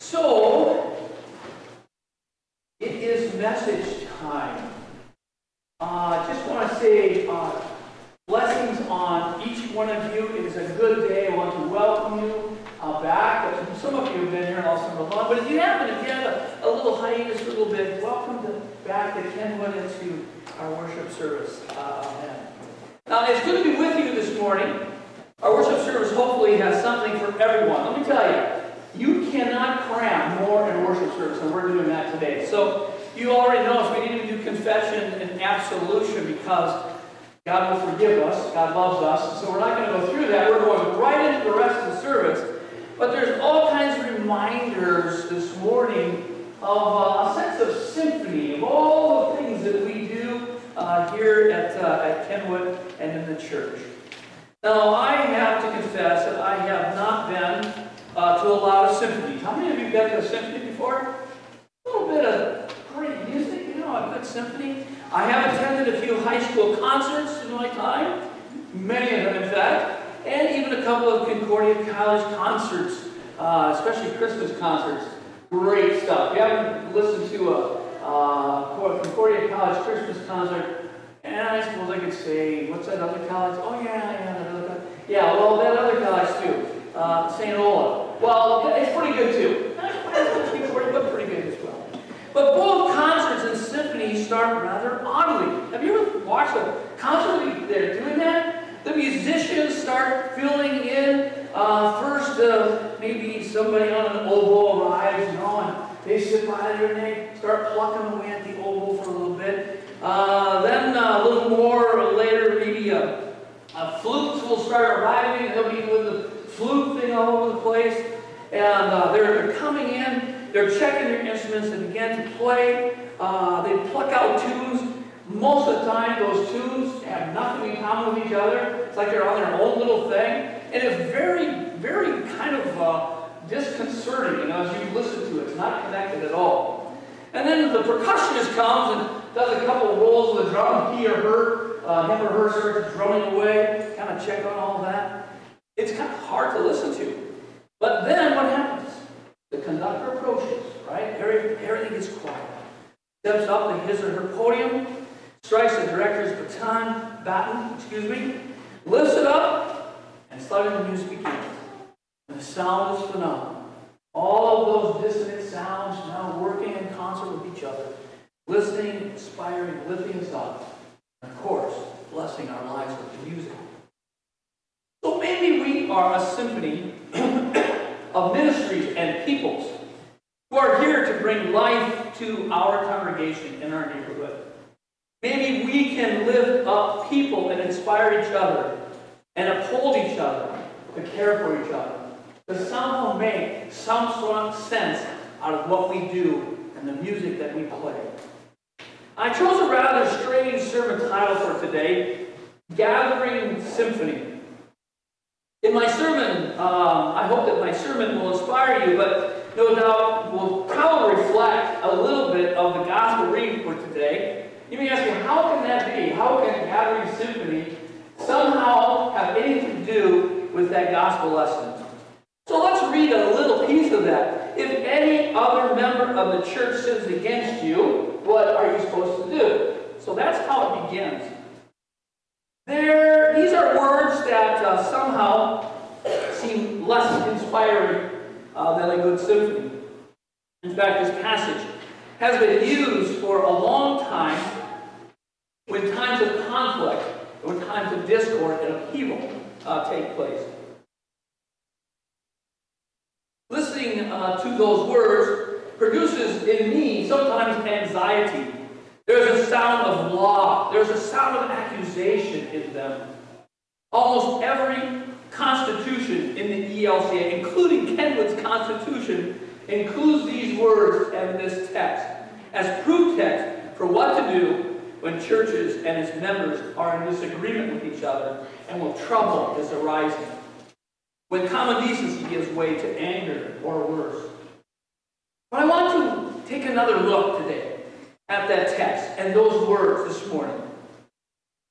So, it is message time. Uh, just want to say uh, blessings on each one of you. It is a good day. I want to welcome you uh, back. Some of you have been here all summer long, but if you haven't, if you had a, a little hiatus for a little bit, welcome to, back to Kenwood and to our worship service. Uh, now, it's good to be with you this morning. Our worship service hopefully has something for everyone. Let me tell you cannot cram more in worship service, and we're doing that today. So you already know us. We need to do confession and absolution because God will forgive us. God loves us. So we're not going to go through that. We're going right into the rest of the service. But there's all kinds of reminders this morning of uh, a sense of symphony, of all the things that we do uh, here at, uh, at Kenwood and in the church. Now, I have to confess that I have not been uh, to a lot of symphonies. How many of you have been to a symphony before? A little bit of great music, you know, a good symphony. I have attended a few high school concerts in my time, many of them, in fact, and even a couple of Concordia College concerts, uh, especially Christmas concerts. Great stuff. If you haven't listened to a uh, Concordia College Christmas concert, and I suppose I could say, what's that other college? Oh, yeah, yeah, that other college. Yeah, well, that other college too, uh, St. Olaf. Well, it's pretty good too. but pretty good as well. But both concerts and symphonies start rather oddly. Have you ever watched a concert they're doing that? The musicians start filling in. Uh, first, uh, maybe somebody on an oboe arrives, you know, and they sit by there and they start plucking away at the oboe for a little bit. Uh, then a little more later, maybe a, a flutes will start arriving, they'll be doing the flute thing all over the place. And uh, they're, they're coming in, they're checking their instruments, they begin to play, uh, they pluck out tunes. Most of the time, those tunes have nothing in common with each other. It's like they're on their own little thing. And it's very, very kind of uh, disconcerting, you know, as you listen to it. It's not connected at all. And then the percussionist comes and does a couple of rolls with the drum. He or her, uh, him or her starts drumming away, kind of check on all that. It's kind of hard to listen to. But then what happens? The conductor approaches, right? Everything gets quiet. Steps up to his or her podium, strikes the director's baton, baton, excuse me, lifts it up, and suddenly the music begins. And the sound is phenomenal. All of those dissonant sounds now working in concert with each other, listening, inspiring, lifting us up, and of course, blessing our lives with the music. So maybe we are a symphony of ministries and peoples who are here to bring life to our congregation in our neighborhood. Maybe we can lift up people and inspire each other and uphold each other to care for each other to somehow make some sort of sense out of what we do and the music that we play. I chose a rather strange sermon title for today, Gathering Symphony. In my sermon, um, I hope that my sermon will inspire you, but no doubt will probably reflect a little bit of the gospel reading for today. You may ask me, how can that be? How can Gathering Symphony somehow have anything to do with that gospel lesson? So let's read a little piece of that. If any other member of the church sins against you, what are you supposed to do? So that's how it begins. There, these are words that uh, somehow seem less inspiring uh, than a good symphony. In fact, this passage has been used for a long time when times of conflict, when times of discord and upheaval uh, take place listening uh, to those words produces in me sometimes anxiety. There's a sound of law, there's a sound of accusation in them. Almost every constitution in the ELCA, including Kenwood's constitution, includes these words and this text as proof text for what to do when churches and its members are in disagreement with each other and when trouble is arising. When common decency gives way to anger or worse. But I want to take another look today at that text and those words this morning.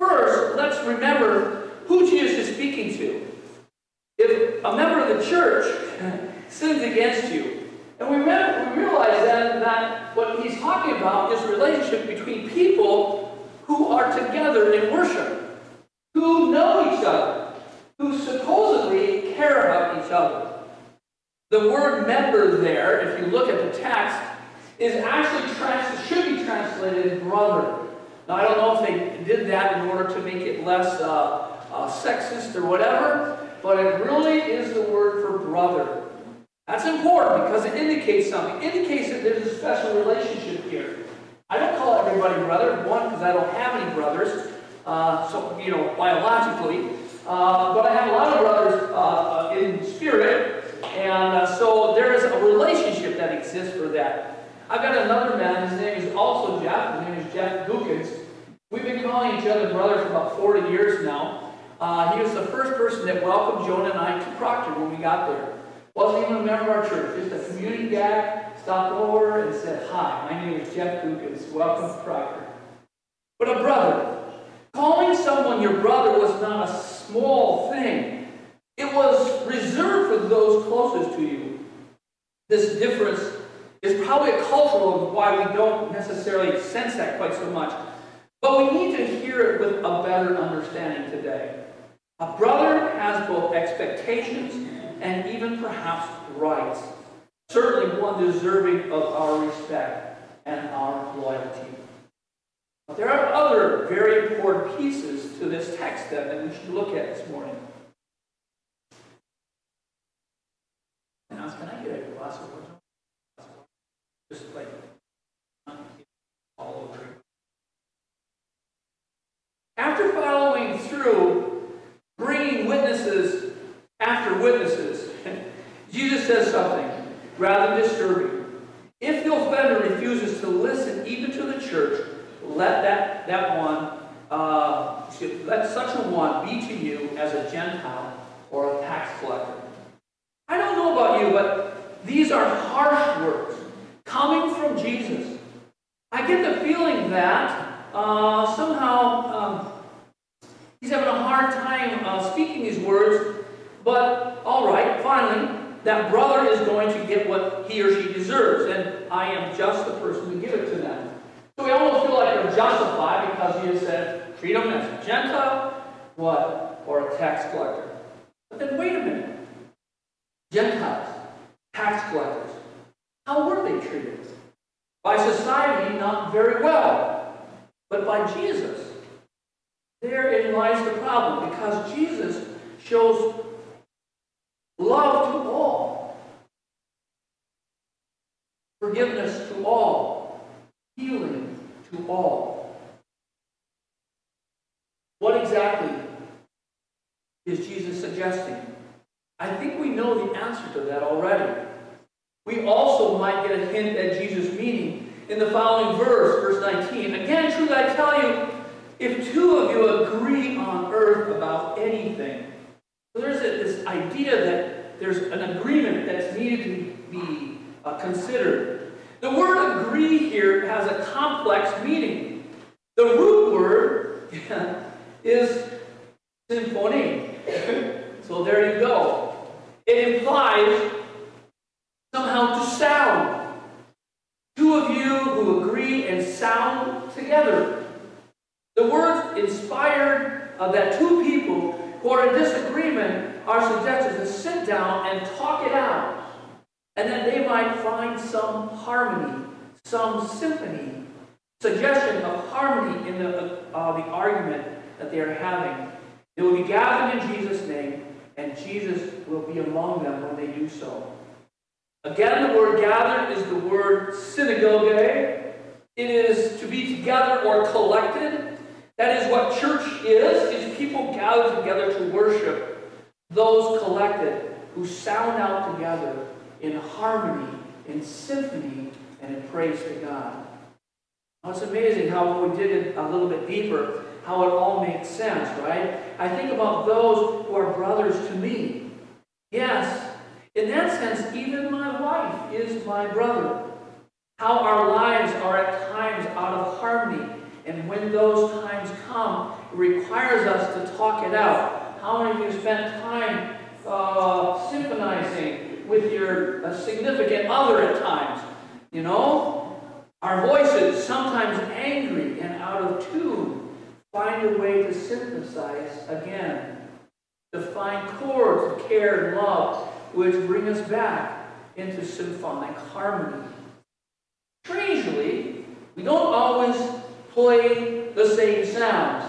First, let's remember who Jesus is speaking to. If a member of the church sins against you. And we, realize then that what he's talking about is a relationship between people who are together in worship, who know each other, who supposedly care about each other. The word member there, if you look at the text, is actually trans- should be translated brother. Now, I don't know if they did that in order to make it less uh, uh, sexist or whatever, but it really is the word for brother. That's important because it indicates something. It indicates that there's a special relationship here. I don't call everybody brother, one, because I don't have any brothers, uh, so, you know, biologically, uh, but I have a lot of brothers uh, in spirit, and uh, so there is a relationship that exists for that. I've got another man, his name is also Jeff, his name is Jeff Gookins. We've been calling each other brother for about 40 years now. Uh, he was the first person that welcomed Joan and I to Proctor when we got there. Wasn't even a member of our church, just a community guy, stopped over and said, Hi, my name is Jeff Gookins. Welcome to Proctor. But a brother, calling someone your brother was not a small thing. It was reserved for those closest to you. This difference is probably a cultural of why we don't necessarily sense that quite so much. But we need to hear it with a better understanding today. A brother has both expectations and even perhaps rights, certainly one deserving of our respect and our loyalty. But there are other very important pieces to this text then that we should look at this morning. Now, can I get a glass of water? Just like all over. After following through, bringing witnesses after witnesses, Jesus says something rather disturbing. If the offender refuses to listen even to the church, let that, that one, uh, let such a one be to you as a Gentile or a tax collector. I don't know about you, but these are harsh words coming from Jesus. I get the feeling that uh, somehow um, he's having a hard time uh, speaking these words, but all right, finally, that brother is going to get what he or she deserves, and I am just the person to give it to them. So we almost feel like they're justified because he has said, treat them as a Gentile, what? Or a tax collector. But then wait a minute. Gentiles, tax collectors, how were they treated? By society, not very well, but by Jesus. Therein lies the problem because Jesus shows love to all, forgiveness to all, healing to all. What exactly is Jesus suggesting? I think we know the answer to that already. We also might get a hint at Jesus' meaning in the following verse, verse 19. Again, truly I tell you, if two of you agree on earth about anything, there's a, this idea that there's an agreement that's needed to be uh, considered. The word agree here has a complex meaning. The root word is symphony. so there you go. It implies somehow to sound. Two of you who agree and sound together. The word inspired uh, that two people who are in disagreement are suggested to sit down and talk it out. And then they might find some harmony, some symphony, suggestion of harmony in the, uh, the argument that they are having. They will be gathered in Jesus' name, and Jesus will be among them when they do so. Again, the word gathered is the word synagogue. It is to be together or collected. That is what church is, is people gathered together to worship. Those collected who sound out together in harmony, in symphony, and in praise to God. Now, it's amazing how when we dig it a little bit deeper, how it all makes sense, right? I think about those who are brothers to me. Yes, in that sense, even my wife is my brother. How our lives are at times out of harmony. And when those times come, it requires us to talk it out. How many of you spent time uh, symphonizing with your uh, significant other at times. You know, our voices, sometimes angry and out of tune, find a way to synthesize again, to find chords of care and love, which bring us back into symphonic harmony. Strangely, we don't always play the same sounds.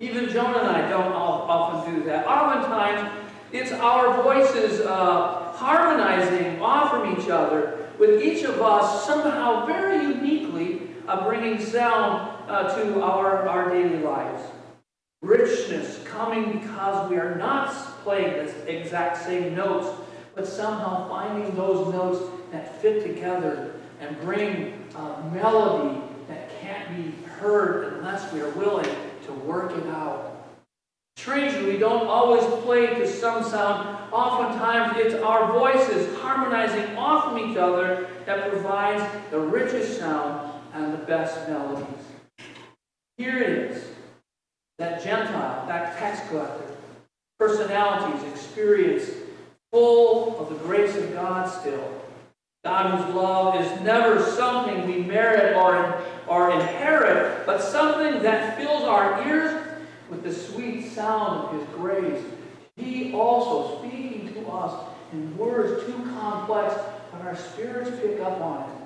Even Joan and I don't often do that. Oftentimes, it's our voices uh, harmonizing off from each other, with each of us somehow very uniquely uh, bringing sound uh, to our, our daily lives. Richness coming because we are not playing the exact same notes, but somehow finding those notes that fit together and bring uh, melody that can't be heard unless we are willing to work it out. We don't always play to some sound. Oftentimes, it's our voices harmonizing off from each other that provides the richest sound and the best melodies. Here it is that Gentile, that tax collector, personalities, experience full of the grace of God still. God whose love is never something we merit or, or inherit, but something that fills our ears with the sweet sound of his grace. He also speaking to us in words too complex, but our spirits pick up on it.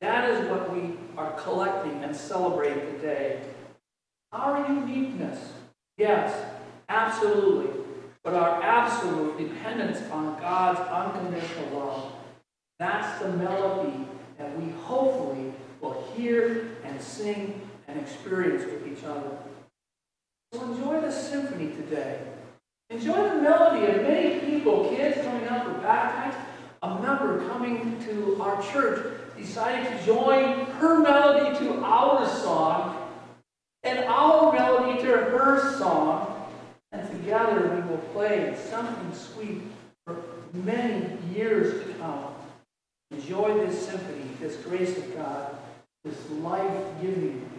That is what we are collecting and celebrating today. Our uniqueness, yes, absolutely, but our absolute dependence on God's unconditional love. That's the melody that we hopefully will hear and sing and experience with each other. So enjoy the symphony today. Enjoy the melody of many people, kids coming up for baptism, a member coming to our church decided to join her melody to our song and our melody to her song, and together we will play something sweet for many years to come. Enjoy this symphony, this grace of God, this life-giving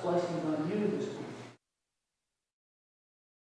Blessings on you this week.